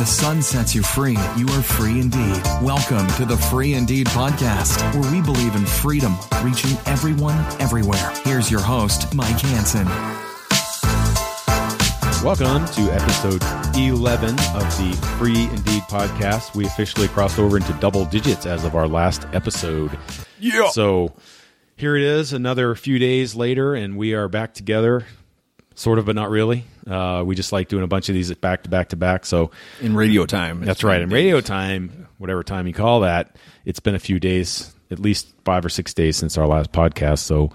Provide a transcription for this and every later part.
the sun sets you free, you are free indeed. Welcome to the Free Indeed podcast, where we believe in freedom, reaching everyone, everywhere. Here's your host, Mike Hanson. Welcome to episode 11 of the Free Indeed podcast. We officially crossed over into double digits as of our last episode. Yeah. So here it is, another few days later, and we are back together, sort of, but not really. Uh, we just like doing a bunch of these back to back to back. So in radio time. that's right. In radio time, whatever time you call that, it's been a few days, at least five or six days since our last podcast. So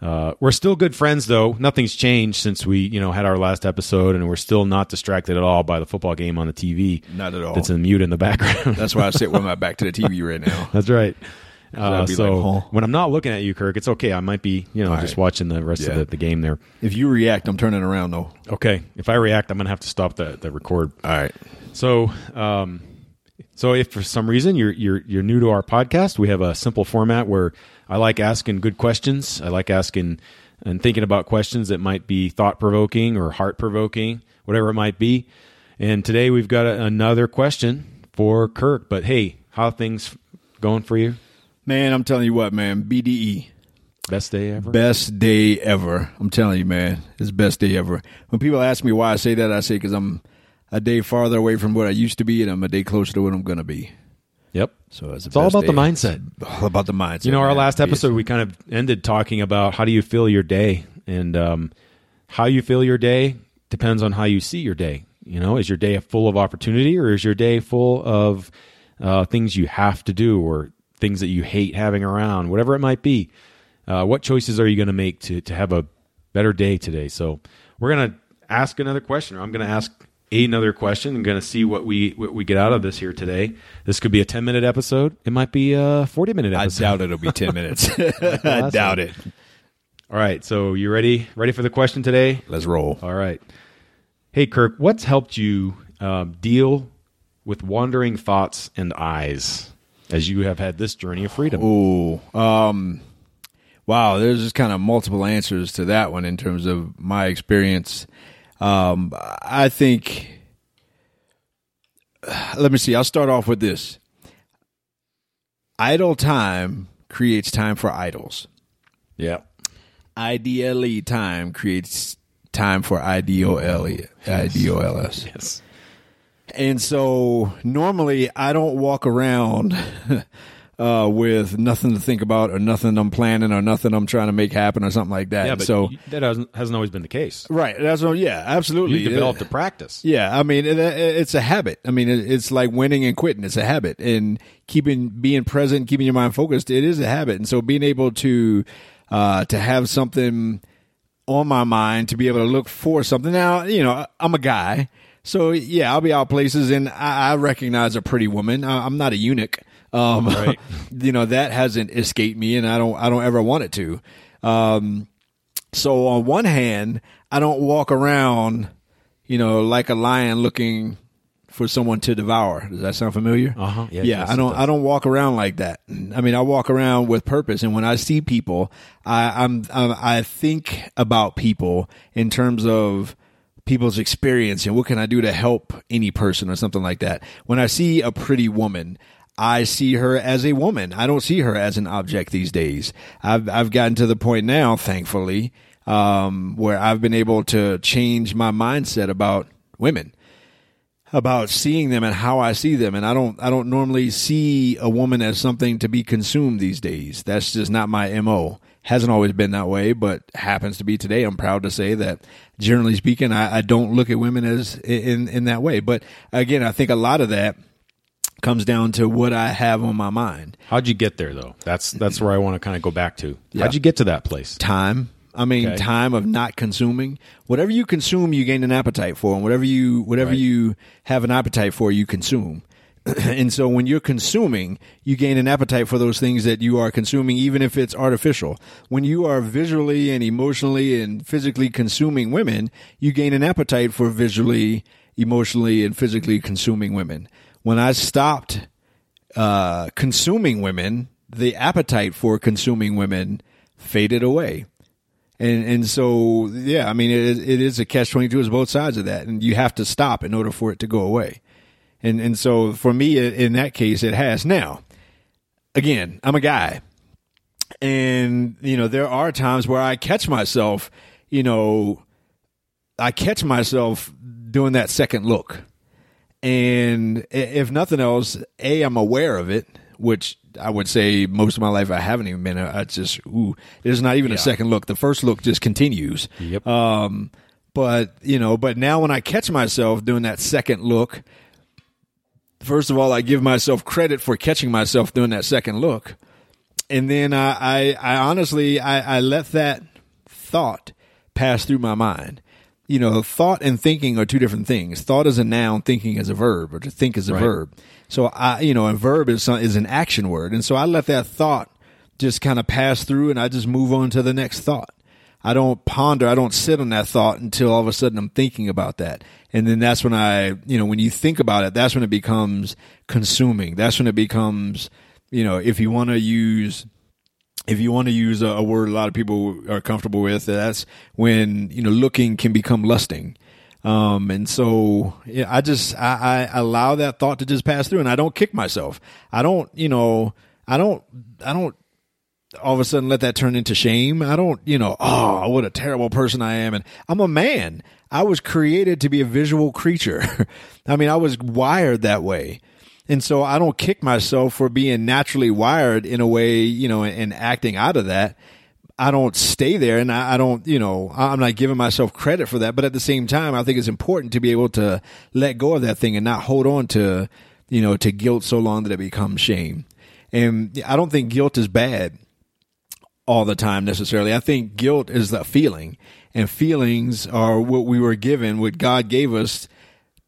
uh, we're still good friends, though. Nothing's changed since we, you know, had our last episode, and we're still not distracted at all by the football game on the TV. Not at all. That's in mute in the background. That's why I sit with my back to the TV right now. That's right. Uh, so like, "Huh?" when I'm not looking at you, Kirk, it's okay. I might be, you know, All just right. watching the rest of the, the game there. If you react, I'm turning around though. Okay. If I react, I'm gonna have to stop the the record. All right. So, um, so if for some reason you're you're you're new to our podcast, we have a simple format where I like asking good questions. I like asking and thinking about questions that might be thought provoking or heart provoking, whatever it might be. And today we've got a, another question for Kirk. But hey, how are things going for you? Man, I'm telling you what, man. BDE. Best day ever. Best day ever. I'm telling you, man. It's best day ever. When people ask me why I say that, I say because I'm a day farther away from what I used to be and I'm a day closer to what I'm going to be. Yep. So it's, It's all about the day. mindset. All about the mindset. You know, our man. last episode, we kind of ended talking about how do you feel your day, and um, how you feel your day depends on how you see your day. You know, is your day full of opportunity, or is your day full of uh, things you have to do, or things that you hate having around, whatever it might be? Uh, what choices are you going to make to to have a better day today? So we're going to ask another question, or I'm going to ask another question. I'm going to see what we what we get out of this here today. This could be a 10 minute episode. It might be a 40 minute episode. I doubt it'll be 10 minutes. I doubt it. All right, so you ready? Ready for the question today? Let's roll. All right. Hey, Kirk, what's helped you um, deal with wandering thoughts and eyes as you have had this journey of freedom? Ooh, um, wow. There's just kind of multiple answers to that one in terms of my experience. Um, I think. Let me see. I'll start off with this. Idle time creates time for idols. Yeah. IDLE time creates time for IDOLE, IDOLS. Yes. And so normally I don't walk around uh, with nothing to think about or nothing I'm planning or nothing I'm trying to make happen or something like that. Yeah, but so that hasn't, hasn't always been the case. right, that's what, yeah, absolutely. You developed a practice. Yeah, I mean, it, it's a habit. I mean, it, it's like winning and quitting. It's a habit, and keeping being present, keeping your mind focused. It is a habit, and so being able to uh, to have something on my mind to be able to look for something. Now, you know, I'm a guy, so yeah, I'll be out places, and I, I recognize a pretty woman. I, I'm not a eunuch. Um, Right. you know that hasn't escaped me, and I don't I don't ever want it to. Um, so on one hand, I don't walk around, you know, like a lion looking for someone to devour. Does that sound familiar? Uh-huh. Yeah, Yeah, yes, I don't. I don't walk around like that. I mean, I walk around with purpose, and when I see people, I, I'm, I'm I think about people in terms of people's experience and what can I do to help any person or something like that. When I see a pretty woman. I see her as a woman. I don't see her as an object these days. I've I've gotten to the point now, thankfully, um, where I've been able to change my mindset about women about seeing them and how I see them. And I don't, I don't normally see a woman as something to be consumed these days. That's just not my MO. Hasn't always been that way, but happens to be today. I'm proud to say that generally speaking, I, I don't look at women as in, in that way. But again, I think a lot of that comes down to what I have on my mind. How'd you get there, though? That's that's where I want to kind of go back to. Yeah. How'd you get to that place? time. I mean, Okay. time of not consuming. Whatever you consume, you gain an appetite for, and whatever you whatever Right. you have an appetite for, you consume. and so, when you're consuming, you gain an appetite for those things that you are consuming, even if it's artificial. When you are visually and emotionally and physically consuming women, you gain an appetite for visually, emotionally, and physically consuming women. When I stopped uh, consuming women, the appetite for consuming women faded away. And and so yeah, I mean it is, it is a catch twenty two. It's both sides of that, and you have to stop in order for it to go away. And and so for me, in that case, it has. Now, again, I'm a guy, and you know there are times where I catch myself, you know, I catch myself doing that second look, and if nothing else, a I'm aware of it, which I would say most of my life I haven't even been. I just ooh, there's not even yeah. a second look. The first look just continues. Yep. Um, but you know, but now when I catch myself doing that second look, first of all, I give myself credit for catching myself doing that second look, and then I, I, I honestly, I, I let that thought pass through my mind. You know, thought and thinking are two different things. Thought is a noun, thinking is a verb, or to think is a right. verb. So I, you know, a verb is is an action word, and so I let that thought just kind of pass through, and I just move on to the next thought. I don't ponder, I don't sit on that thought until all of a sudden I'm thinking about that. And then that's when I, you know, when you think about it, that's when it becomes consuming. That's when it becomes, you know, if you want to use, if you want to use a, word a lot of people are comfortable with, that's when, you know, looking can become lusting. Um, and so yeah, I just, I, I allow that thought to just pass through and I don't kick myself. I don't, you know, I don't, I don't all of a sudden let that turn into shame. I don't, you know, oh, what a terrible person I am. And I'm a man. I was created to be a visual creature. I mean, I was wired that way. And so I don't kick myself for being naturally wired in a way, you know, and acting out of that. I don't stay there and I, I don't, you know, I'm not giving myself credit for that. But at the same time, I think it's important to be able to let go of that thing and not hold on to, you know, to guilt so long that it becomes shame. And I don't think guilt is bad all the time necessarily. I think guilt is the feeling, and feelings are what we were given, what God gave us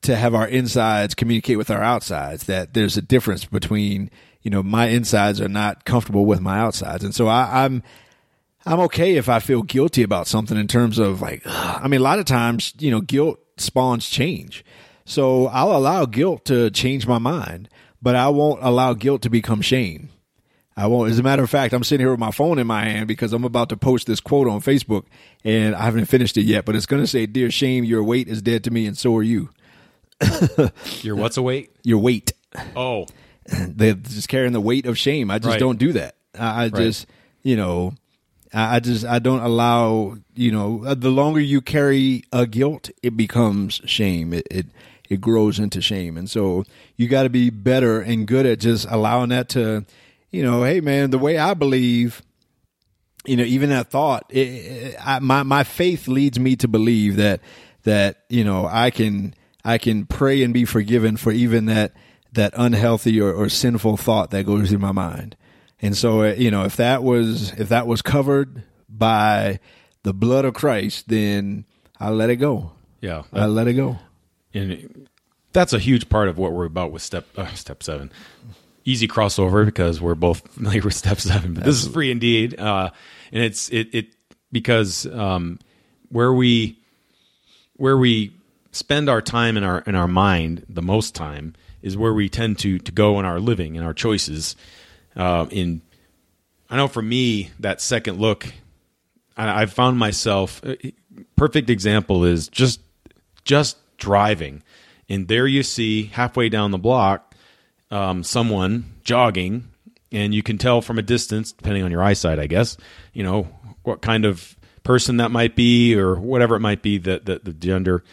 to have our insides communicate with our outsides. That there's a difference between, you know, my insides are not comfortable with my outsides, and so I, I'm. I'm okay if I feel guilty about something in terms of like, ugh. I mean, a lot of times, you know, guilt spawns change. So I'll allow guilt to change my mind, but I won't allow guilt to become shame. I won't. As a matter of fact, I'm sitting here with my phone in my hand because I'm about to post this quote on Facebook, and I haven't finished it yet. But it's going to say, "Dear shame, your weight is dead to me, and so are you." your what's a weight? Your weight. Oh, they're just carrying the weight of shame. I just right. don't do that. I, I right. just, you know, I, I just I don't allow. You know, uh, the longer you carry a guilt, it becomes shame. It it, it grows into shame, and so you got to be better and good at just allowing that to you know, hey man, the way I believe, you know, even that thought, it, it, I, my my faith leads me to believe that that you know I can I can pray and be forgiven for even that that unhealthy or, or sinful thought that goes through my mind. And so, uh, you know, if that was if that was covered by the blood of Christ, then I let it go. Yeah, I let it go. And that's a huge part of what we're about with step uh, step seven easy crossover because we're both familiar with step seven. But this is free indeed, uh, and it's it it because um, where we where we spend our time in our in our mind the most time is where we tend to to go in our living and our choices. Uh, in I know for me that second look, I, I've found myself. Uh, perfect example is just just driving, and there you see halfway down the block um, someone jogging, and you can tell from a distance, depending on your eyesight, I guess, you know what kind of person that might be, or whatever it might be, the the, the gender.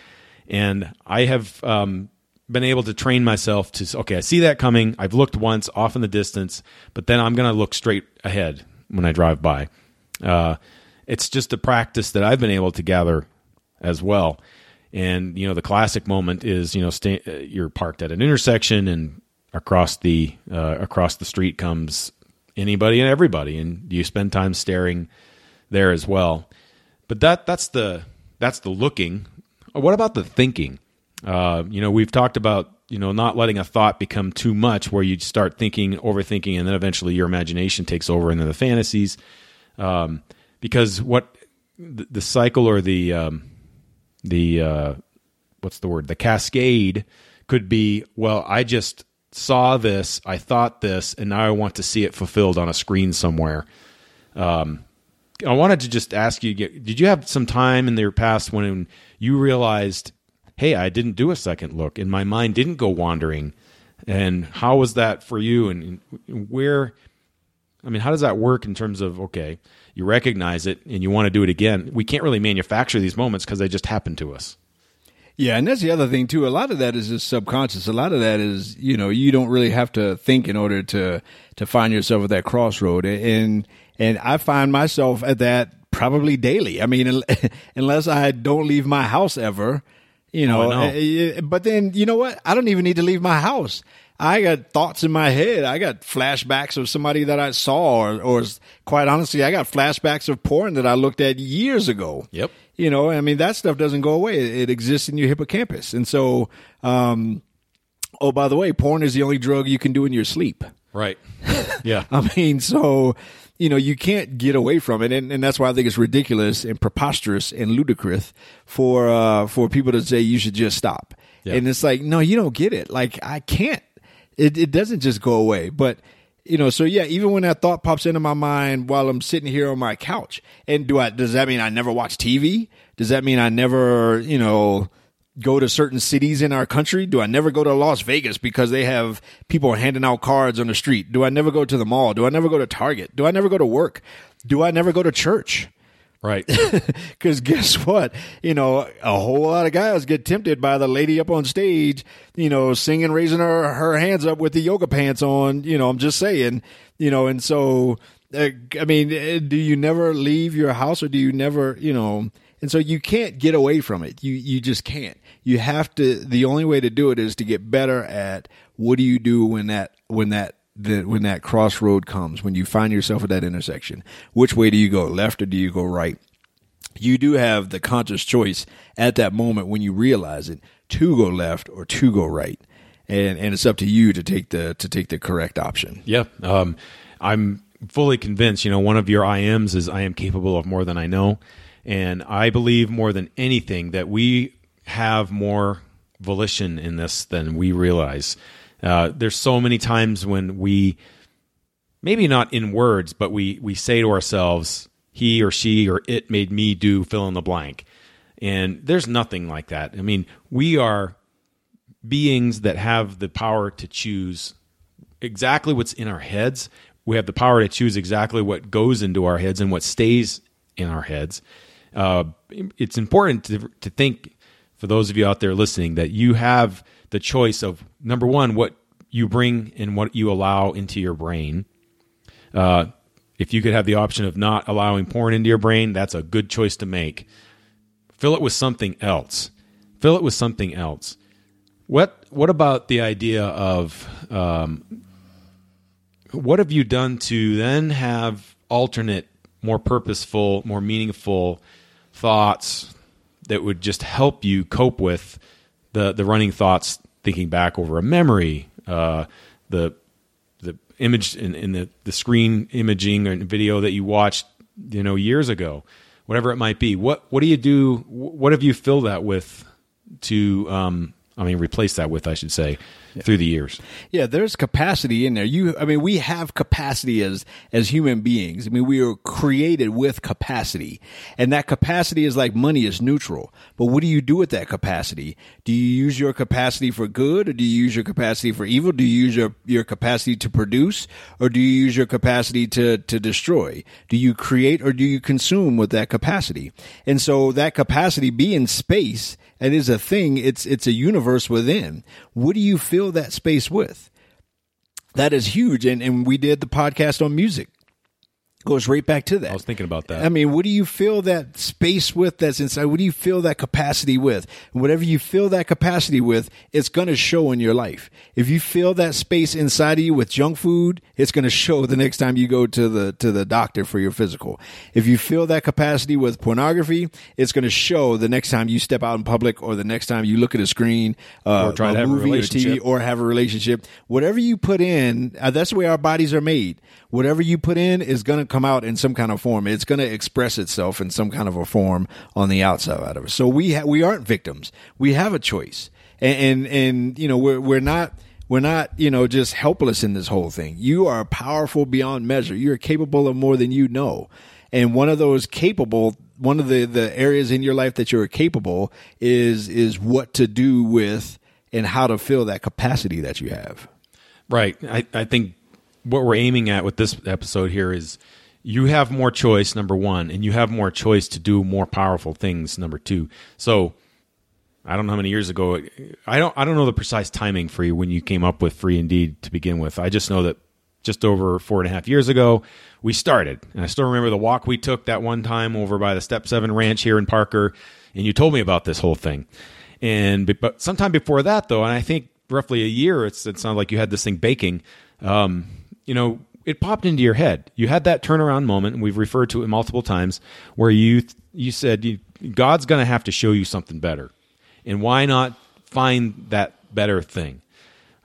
And I have um, been able to train myself to okay, I see that coming. I've looked once off in the distance, but then I'm going to look straight ahead when I drive by. Uh, it's just a practice that I've been able to gather as well. And you know, the classic moment is you know uh, you're parked at an intersection and across the uh, across the street comes anybody and everybody, and you spend time staring there as well. But that that's the that's the looking. What about the thinking? Uh, you know, we've talked about you know not letting a thought become too much, where you start thinking, overthinking, and then eventually your imagination takes over, and then the fantasies. Um, because what the, the, cycle or the um, the uh, what's the word? The cascade could be. Well, I just saw this, I thought this, and now I want to see it fulfilled on a screen somewhere. Um, I wanted to just ask you: Did you have some time in your past when you realized hey, I didn't do a second look and my mind didn't go wandering. And how was that for you? And where, I mean, how does that work in terms of, okay, you recognize it and you want to do it again? We can't really manufacture these moments because they just happen to us. Yeah, and that's the other thing too. A lot of that is just subconscious. A lot of that is, you know, you don't really have to think in order to to find yourself at that crossroad. And and I find myself at that probably daily. I mean, unless I don't leave my house ever, you oh, know. Oh, know. Eh, eh, but then, you know what? I don't even need to leave my house. I got thoughts in my head. I got flashbacks of somebody that I saw, or, or quite honestly, I got flashbacks of porn that I looked at years ago. Yep. You know, I mean, that stuff doesn't go away. It, it exists in your hippocampus. And so, um, oh, by the way, porn is the only drug you can do in your sleep. Right. Yeah. I mean, so you know you can't get away from it, and, and that's why I think it's ridiculous and preposterous and ludicrous for uh, for people to say you should just stop. Yeah. And it's like, no, you don't get it. Like I can't. It it doesn't just go away, but. You know, so yeah, even when that thought pops into my mind while I'm sitting here on my couch, and do I, does that mean I never watch TV? Does that mean I never, you know, go to certain cities in our country? Do I never go to Las Vegas because they have people handing out cards on the street? Do I never go to the mall? Do I never go to Target? Do I never go to work? Do I never go to church? Right. Because guess what? You know, a whole lot of guys get tempted by the lady up on stage, you know, singing, raising her, her hands up with the yoga pants on. You know, I'm just saying, you know, and so, uh, I mean, uh, do you never leave your house or do you never, you know, and so you can't get away from it. You, you just can't. You have to, the only way to do it is to get better at what do you do when that, when that the, when that crossroad comes, when you find yourself at that intersection, which way do you go, left or do you go right? You do have the conscious choice at that moment when you realize it to go left or to go right, and and it's up to you to take the to take the correct option. Yeah. Um, I'm fully convinced. You know, one of your IMs is I am capable of more than I know, and I believe more than anything that we have more volition in this than we realize. Uh, there's so many times when we, maybe not in words, but we we say to ourselves, "He or she or it made me do fill in the blank," and there's nothing like that. I mean, we are beings that have the power to choose exactly what's in our heads. We have the power to choose exactly what goes into our heads and what stays in our heads. Uh, it's important to, to think for those of you out there listening that you have the choice of number one what you bring and what you allow into your brain. Uh, if you could have the option of not allowing porn into your brain, that's a good choice to make. Fill it with something else. Fill it with something else. What What about the idea of um, what have you done to then have alternate, more purposeful, more meaningful thoughts that would just help you cope with the the running thoughts, thinking back over a memory, uh, the the image in, in the the screen imaging and video that you watched, you know, years ago, whatever it might be. What what do you do? What have you filled that with to um, I mean, replace that with, I should say, through the years. Yeah, there's capacity in there. You, I mean, we have capacity as as human beings. I mean, we are created with capacity, and that capacity is like money is neutral. But what do you do with that capacity? Do you use your capacity for good, or do you use your capacity for evil? Do you use your your capacity to produce, or do you use your capacity to to destroy? Do you create, or do you consume with that capacity? And so that capacity being space it is a thing. It's it's a universe within. What do you fill that space with? That is huge. And and we did the podcast on music. Goes right back to that. I was thinking about that. I mean, what do you fill that space with that's inside? What do you fill that capacity with? Whatever you fill that capacity with, it's going to show in your life. If you fill that space inside of you with junk food, it's going to show the next time you go to the to the doctor for your physical. If you fill that capacity with pornography, it's going to show the next time you step out in public or the next time you look at a screen uh, Or try to a have a movie or relationship. TV or have a relationship. Whatever you put in, uh, that's the way our bodies are made. Whatever you put in is going to come out in some kind of form. It's going to express itself in some kind of a form on the outside out of us. So we ha- we aren't victims. We have a choice, and and, and you know we're we're not. We're not, you know, just helpless in this whole thing. You are powerful beyond measure. You're capable of more than you know. And one of those capable one of the the areas in your life that you're capable is is what to do with and how to fill that capacity that you have. Right. I, I think what we're aiming at with this episode here is you have more choice, number one, and you have more choice to do more powerful things, number two. So I don't know how many years ago I don't I don't know the precise timing for you when you came up with free indeed to begin with. I just know that just over four and a half years ago we started. And I still remember the walk we took that one time over by the Step Seven Ranch here in Parker, and you told me about this whole thing. And but sometime before that, though, and I think roughly a year, it's, it sounded like you had this thing baking. Um, you know, it popped into your head. You had that turnaround moment, and we've referred to it multiple times, where you you said God's going to have to show you something better, and why not find that better thing?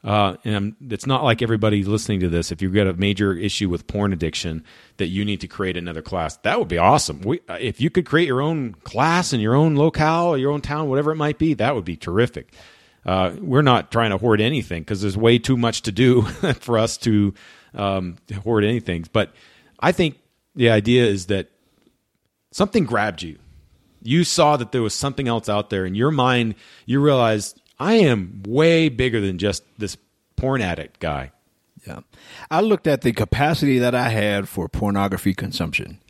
Uh, and I'm, it's not like everybody listening to this. If you've got a major issue with porn addiction, that you need to create another class, that would be awesome. We, if you could create your own class in your own locale, your own town, whatever it might be, that would be terrific. Uh, we're not trying to hoard anything because there's way too much to do for us to, um, hoard anything. But I think the idea is that something grabbed you. You saw that there was something else out there in your mind. You realized I am way bigger than just this porn addict guy. Yeah. I looked at the capacity that I had for pornography consumption.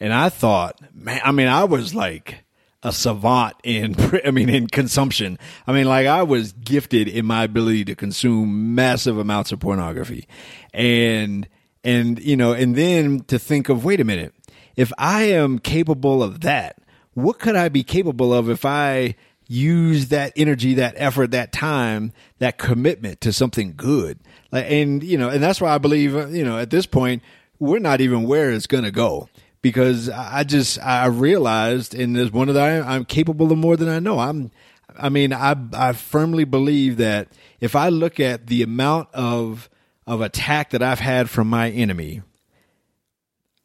And I thought, man, I mean, I was like a savant in, I mean, in consumption. I mean, like I was gifted in my ability to consume massive amounts of pornography. And, and, you know, and then to think of, wait a minute, if I am capable of that, what could I be capable of if I use that energy, that effort, that time, that commitment to something good. Like And, you know, and that's why I believe, you know, at this point, we're not even where it's going to go because I just, I realized, and as one of the, I'm capable of more than I know. I'm, I mean, I, I firmly believe that if I look at the amount of, of attack that I've had from my enemy,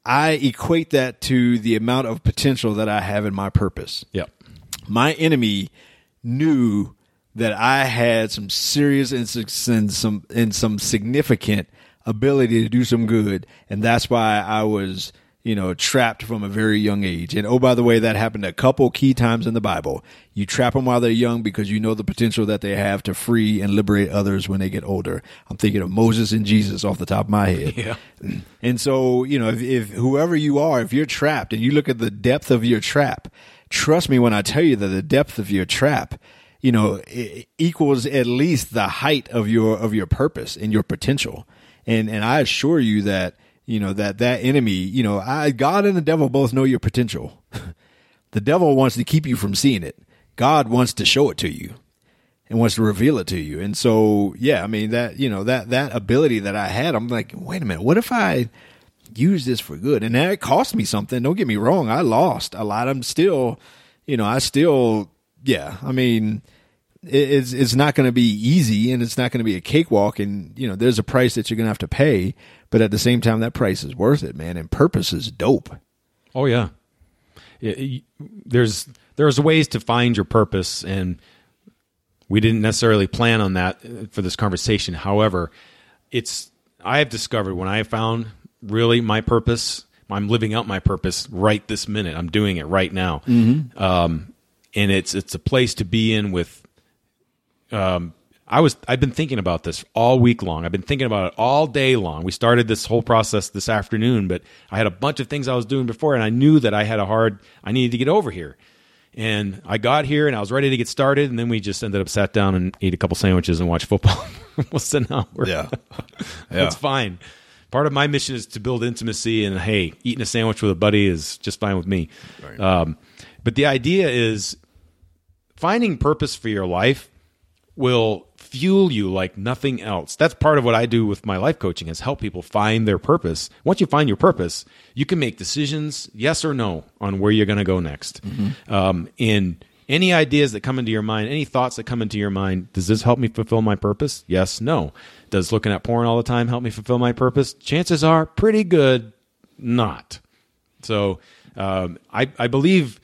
I equate that to the amount of potential that I have in my purpose. Yep my enemy knew that I had some serious and some and some significant ability to do some good, and that's why I was you know trapped from a very young age. And oh, by the way, that happened a couple key times in the Bible. You trap them while they're young because you know the potential that they have to free and liberate others when they get older. I'm thinking of Moses and Jesus off the top of my head. Yeah. And so you know if, if whoever you are, if you're trapped and you look at the depth of your trap trust me when I tell you that the depth of your trap, you know, equals at least the height of your of your purpose and your potential. And and I assure you that you know that that enemy, you know, I God and the devil both know your potential. the devil wants to keep you from seeing it. God wants to show it to you and wants to reveal it to you. And so, yeah, I mean that you know that that ability that I had, I'm like, wait a minute, what if I use this for good. And it cost me something. Don't get me wrong. I lost a lot. I'm still, you know, I still, yeah, I mean, it's, it's not going to be easy and it's not going to be a cakewalk. And, you know, there's a price that you're going to have to pay. But at the same time, that price is worth it, man. And purpose is dope. Oh, yeah. There's, there's ways to find your purpose and, we didn't necessarily plan on that for this conversation. However, it's I have discovered when I found really my purpose. I'm living out my purpose right this minute. I'm doing it right now. Mm-hmm. Um, and it's it's a place to be in with. Um, I was I've been thinking about this all week long. I've been thinking about it all day long. We started this whole process this afternoon, but I had a bunch of things I was doing before, and I knew that I had a hard. I needed to get over here, and I got here and I was ready to get started, and then we just ended up sat down and ate a couple sandwiches and watched football. What's an hour? Yeah, yeah, that's fine part of my mission is to build intimacy and hey eating a sandwich with a buddy is just fine with me right. um, but the idea is finding purpose for your life will fuel you like nothing else that's part of what i do with my life coaching is help people find their purpose once you find your purpose you can make decisions yes or no on where you're going to go next mm-hmm. um, and any ideas that come into your mind any thoughts that come into your mind does this help me fulfill my purpose yes no does looking at porn all the time help me fulfill my purpose? Chances are pretty good not. So um, I, I believe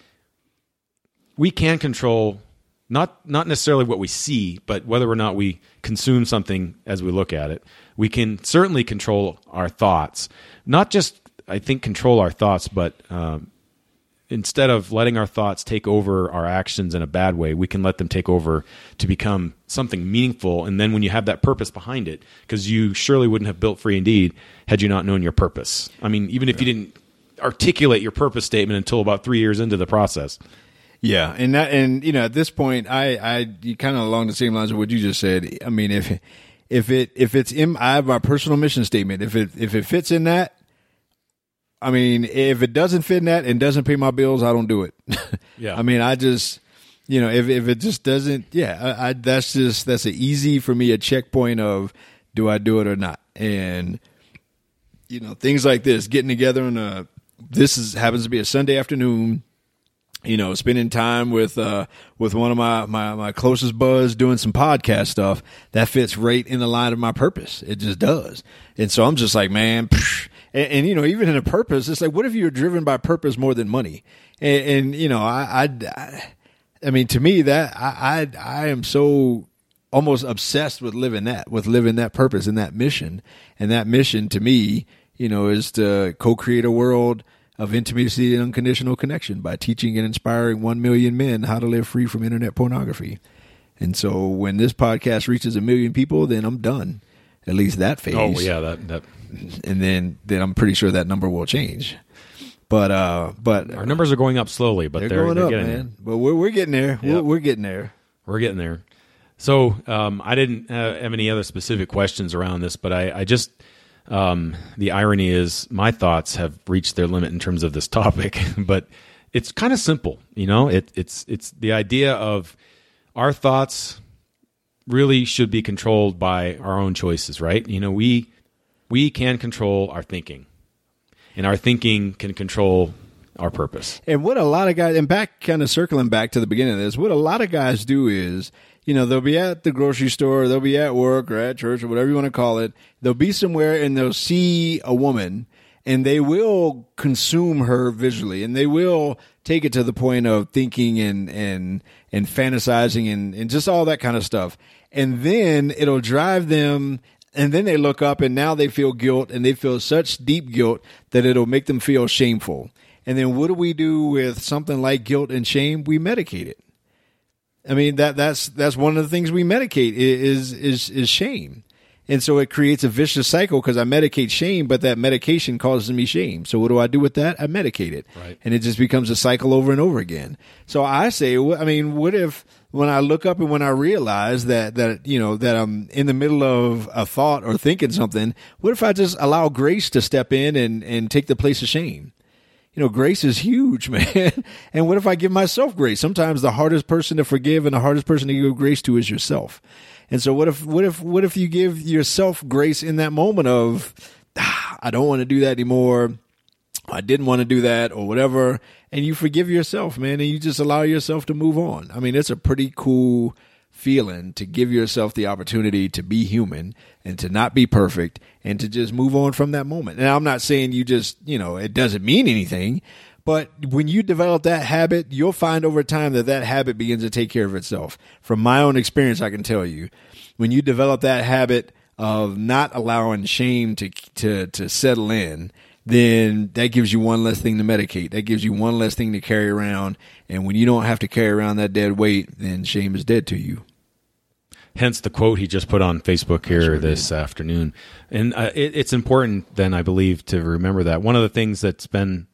we can control not not necessarily what we see, but whether or not we consume something as we look at it. We can certainly control our thoughts, not just I think control our thoughts, but um, instead of letting our thoughts take over our actions in a bad way, we can let them take over to become something meaningful. And then when you have that purpose behind it, because you surely wouldn't have built Free Indeed had you not known your purpose. I mean, even if you didn't articulate your purpose statement until about three years into the process. Yeah, and that, and you know, at this point, I, I, kind of along the same lines of what you just said. I mean, if, if it, if it's in, I have my personal mission statement. If it, if it fits in that, I mean, if it doesn't fit in that and doesn't pay my bills, I don't do it. Yeah. I mean, I just, you know, if if it just doesn't, yeah, I, I that's just that's an easy for me a checkpoint of do I do it or not, and you know, things like this, getting together on a this is happens to be a Sunday afternoon. You know, spending time with uh with one of my my my closest buds doing some podcast stuff that fits right in the line of my purpose. It just does, and so I'm just like, man. And, and, you know, even in a purpose, it's like, what if you're driven by purpose more than money? And, and you know, I, I, I, mean, to me, that I, I, I am so almost obsessed with living that, with living that purpose and that mission. And that mission to me, you know, is to co-create a world of intimacy and unconditional connection by teaching and inspiring 1 million men how to live free from internet pornography. And so when this podcast reaches a million people, then I'm done. At least that phase. Oh yeah, that that and then then I'm pretty sure that number will change. But uh, but our numbers are going up slowly, but they're, they're going they're up, getting man. there. But we're we're getting there. We're, we're getting there. We're getting there. So um, I didn't uh, have any other specific questions around this, but I, I just um, the irony is my thoughts have reached their limit in terms of this topic. but it's kind of simple, you know. It, it's it's the idea of our thoughts really should be controlled by our own choices, right? You know, we we can control our thinking, and our thinking can control our purpose. And what a lot of guys, and back kind of circling back to the beginning of this, what a lot of guys do is, you know, they'll be at the grocery store, they'll be at work or at church or whatever you want to call it. They'll be somewhere and they'll see a woman and they will consume her visually and they will take it to the point of thinking and, and, and fantasizing and, and just all that kind of stuff. And then it'll drive them and then they look up and now they feel guilt and they feel such deep guilt that it'll make them feel shameful. And then what do we do with something like guilt and shame? We medicate it. I mean that that's that's one of the things we medicate is is is shame. And so it creates a vicious cycle because I medicate shame, but that medication causes me shame. So what do I do with that? I medicate it. Right. And it just becomes a cycle over and over again. So I say, I mean, what if when I look up and when I realize that, that, you know, that I'm in the middle of a thought or thinking something, what if I just allow grace to step in and, and take the place of shame? You know, grace is huge, man. And what if I give myself grace? Sometimes the hardest person to forgive and the hardest person to give grace to is yourself. And so what if, what if, what if you give yourself grace in that moment of, ah, I don't want to do that anymore. I didn't want to do that or whatever. And you forgive yourself, man, and you just allow yourself to move on. I mean, it's a pretty cool feeling to give yourself the opportunity to be human and to not be perfect and to just move on from that moment. And I'm not saying you just, you know, it doesn't mean anything, but when you develop that habit, you'll find over time that that habit begins to take care of itself. From my own experience, I can tell you, when you develop that habit of not allowing shame to to to settle in, then that gives you one less thing to medicate. That gives you one less thing to carry around. And when you don't have to carry around that dead weight, then shame is dead to you. Hence the quote he just put on Facebook here this afternoon. And uh, it, it's important, then, I believe, to remember that. One of the things that's been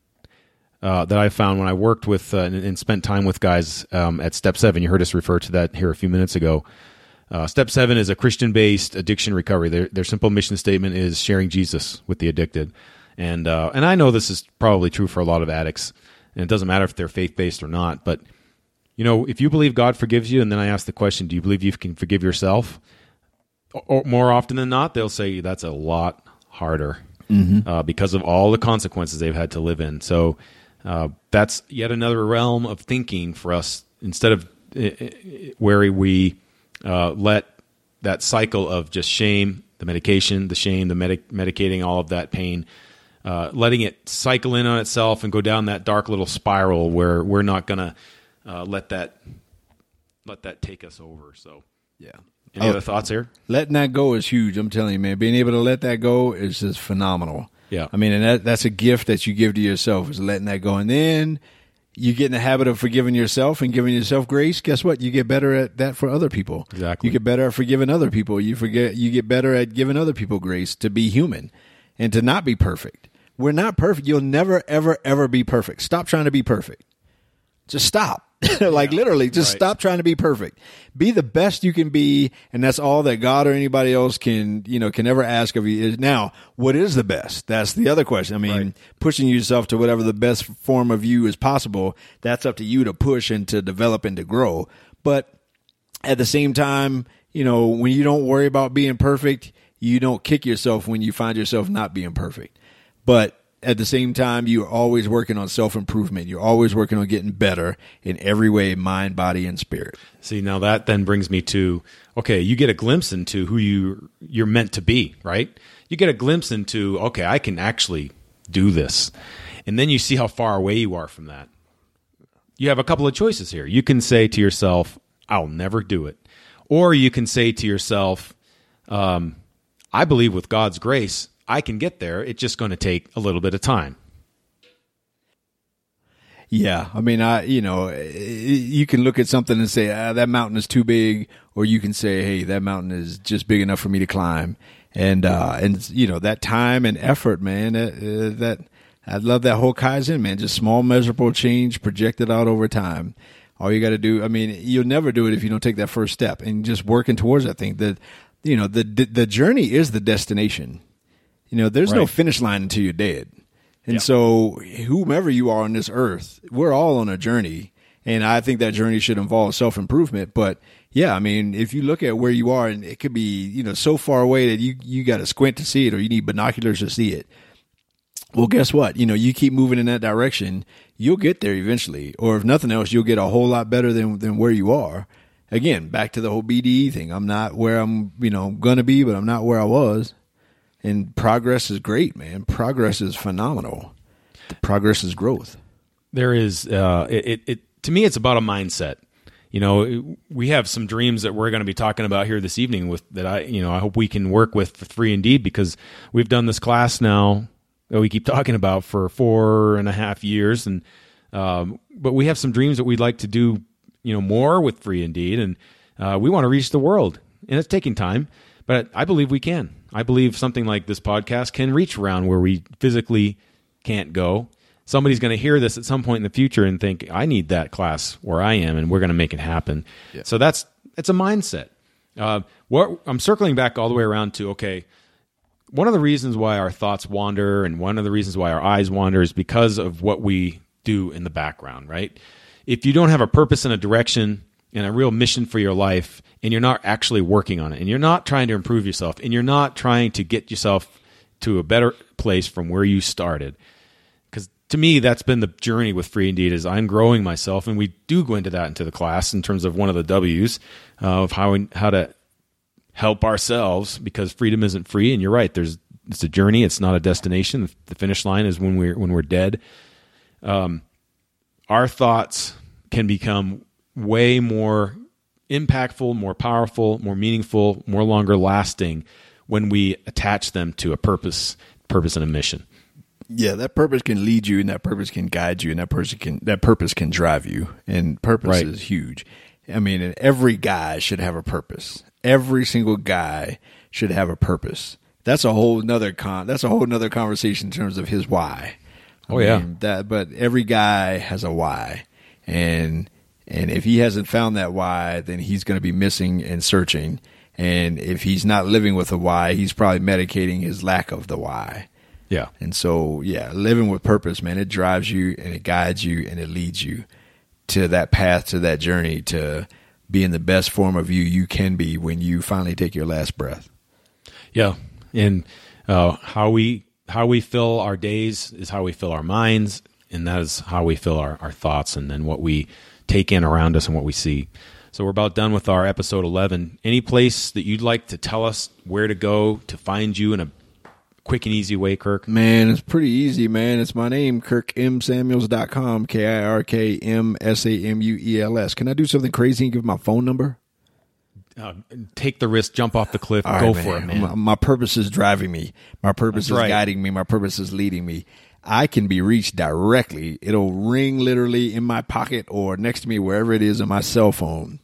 uh, that I found when I worked with uh, and, and spent time with guys um, at Step Seven. You heard us refer to that here a few minutes ago. Uh, Step Seven is a Christian-based addiction recovery. Their their simple mission statement is sharing Jesus with the addicted, and uh, and I know this is probably true for a lot of addicts, and it doesn't matter if they're faith-based or not. But you know, if you believe God forgives you, and then I ask the question, do you believe you can forgive yourself? Or more often than not, they'll say that's a lot harder uh, because of all the consequences they've had to live in. So uh, that's yet another realm of thinking for us. Instead of uh, uh, where we uh, let that cycle of just shame, the medication, the shame, the medic- medicating all of that pain, uh, letting it cycle in on itself and go down that dark little spiral where we're not going to uh, let that let that take us over. So, Yeah. any Oh. other thoughts here? Letting that go is huge. I'm telling you, man. Being able to let that go is just phenomenal. Yeah. I mean, and that, that's a gift that you give to yourself is letting that go. And then, you get in the habit of forgiving yourself and giving yourself grace, guess what? You get better at that for other people. Exactly. You get better at forgiving other people. You forget you get better at giving other people grace to be human and to not be perfect. We're not perfect. You'll never ever ever be perfect. Stop trying to be perfect. Just stop. like literally, just right. stop trying to be perfect. Be the best you can be, and that's all that God or anybody else can, you know, can ever ask of you. Is now, what is the best? That's the other question. I mean, Right. pushing yourself to whatever the best form of you is possible. That's up to you to push and to develop and to grow. But at the same time, you know, when you don't worry about being perfect, you don't kick yourself when you find yourself not being perfect. But at the same time, you're always working on self improvement. You're always working on getting better in every way, mind, body, and spirit. See, now that then brings me to okay, you get a glimpse into who you you're meant to be, right? You get a glimpse into okay, I can actually do this. And then you see how far away you are from that. You have a couple of choices here. You can say to yourself, I'll never do it. Or you can say to yourself, um, I believe with God's grace, I can get there. It's just going to take a little bit of time. Yeah, I mean, I you know, you can look at something and say ah, that mountain is too big, or you can say, hey, that mountain is just big enough for me to climb, and uh, and you know that time and effort, man. Uh, uh, that I love that whole kaizen, man. Just small, measurable change projected out over time. All you got to do, I mean, you'll never do it if you don't take that first step and just working towards that thing. That you know, the the journey is the destination. You know, there's no finish line until you're dead. And Yeah. so, whomever you are on this earth, we're all on a journey. And I think that journey should involve self improvement. But yeah, I mean, if you look at where you are, and it could be, you know, so far away that you, you got to squint to see it or you need binoculars to see it. Well, guess what? You know, you keep moving in that direction, you'll get there eventually. Or if nothing else, you'll get a whole lot better than, than where you are. Again, back to the whole BDE thing. I'm not where I'm, you know, going to be, but I'm not where I was and progress is great, man. Progress is phenomenal. The progress is growth. there is uh, it, it, it to me it's about a mindset you know we have some dreams that we're going to be talking about here this evening with that i you know i hope we can work with for free indeed because we've done this class now that we keep talking about for four and a half years and um, but we have some dreams that we'd like to do you know more with free indeed and uh, we want to reach the world and it's taking time but i believe we can. I believe something like this podcast can reach around where we physically can't go. Somebody's going to hear this at some point in the future and think i need that class where i am and we're going to make it happen. So that's it's a mindset. Uh, what i'm circling back all the way around to okay one of the reasons why our thoughts wander and one of the reasons why our eyes wander is because of what we do in the background right? If you don't have a purpose and a direction and a real mission for your life and you're not actually working on it and you're not trying to improve yourself and you're not trying to get yourself to a better place from where you started. Because to me that's been the journey with free indeed is i'm growing myself and we do go into that into the class in terms of one of the w's uh, of how we, how to help ourselves because freedom isn't free and you're right there's it's a journey it's not a destination the finish line is when we're when we're dead. Um, our thoughts can become way more impactful more powerful more meaningful more longer lasting when we attach them to a purpose purpose and a mission Yeah, that purpose can lead you, and that purpose can guide you, and that person can that purpose can drive you. And purpose Right. is huge. I mean, and every guy should have a purpose. Every single guy should have a purpose. That's a whole nother con. That's a whole nother conversation in terms of his why. I Oh, yeah. mean, that. But every guy has a why, and and if he hasn't found that why, then he's going to be missing and searching. And if he's not living with a why, he's probably medicating his lack of the why. yeah And so, yeah, living with purpose, man, it drives you and it guides you and it leads you to that path, to that journey, to being the best form of you you can be when you finally take your last breath. Yeah, and uh, how we how we fill our days is how we fill our minds, and that is how we fill our, our thoughts, and then what we take in around us and what we see. So we're about done with our episode eleven. Any place that you'd like to tell us where to go to find you in a quick and easy way, Kirk? Man, it's pretty easy, man. It's my name, KirkMSamuels.com, K I R K M S A M U E L S. Can I do something crazy and give my phone number? Uh, take the risk, jump off the cliff, All go right, for it, man. My, my purpose is driving me. My purpose That's is right. guiding me. My purpose is leading me. I can be reached directly. It'll ring literally in my pocket or next to me, wherever it is on my cell phone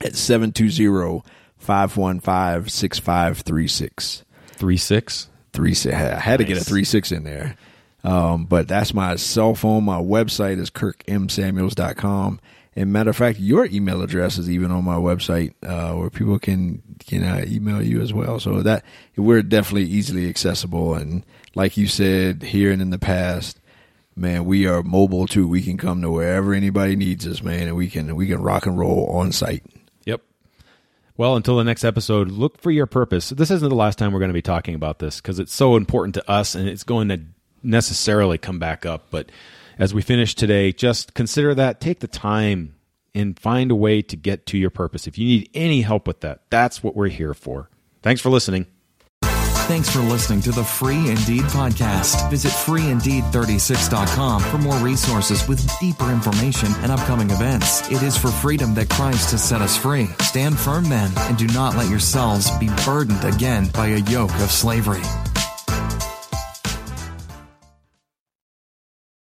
at 720 515 6536. Three six. Three six. I had to get a Nice. three six in there. Um, but that's my cell phone. My website is kirkmsamuels.com. And matter of fact, your email address is even on my website, uh, where people can, can uh, email you as well. So that we're definitely easily accessible. And like you said here and in the past, man, we are mobile too. We can come to wherever anybody needs us, man, and we can, we can rock and roll on site. Yep. Well, until the next episode, look for your purpose. This isn't the last time we're going to be talking about this because it's so important to us and it's going to necessarily come back up. But as we finish today, just consider that. Take the time and find a way to get to your purpose. If you need any help with that, that's what we're here for. Thanks for listening. Thanks for listening to the Free Indeed podcast. Visit freeindeed36.com for more resources with deeper information and upcoming events. It is for freedom that Christ has set us free. Stand firm then and do not let yourselves be burdened again by a yoke of slavery.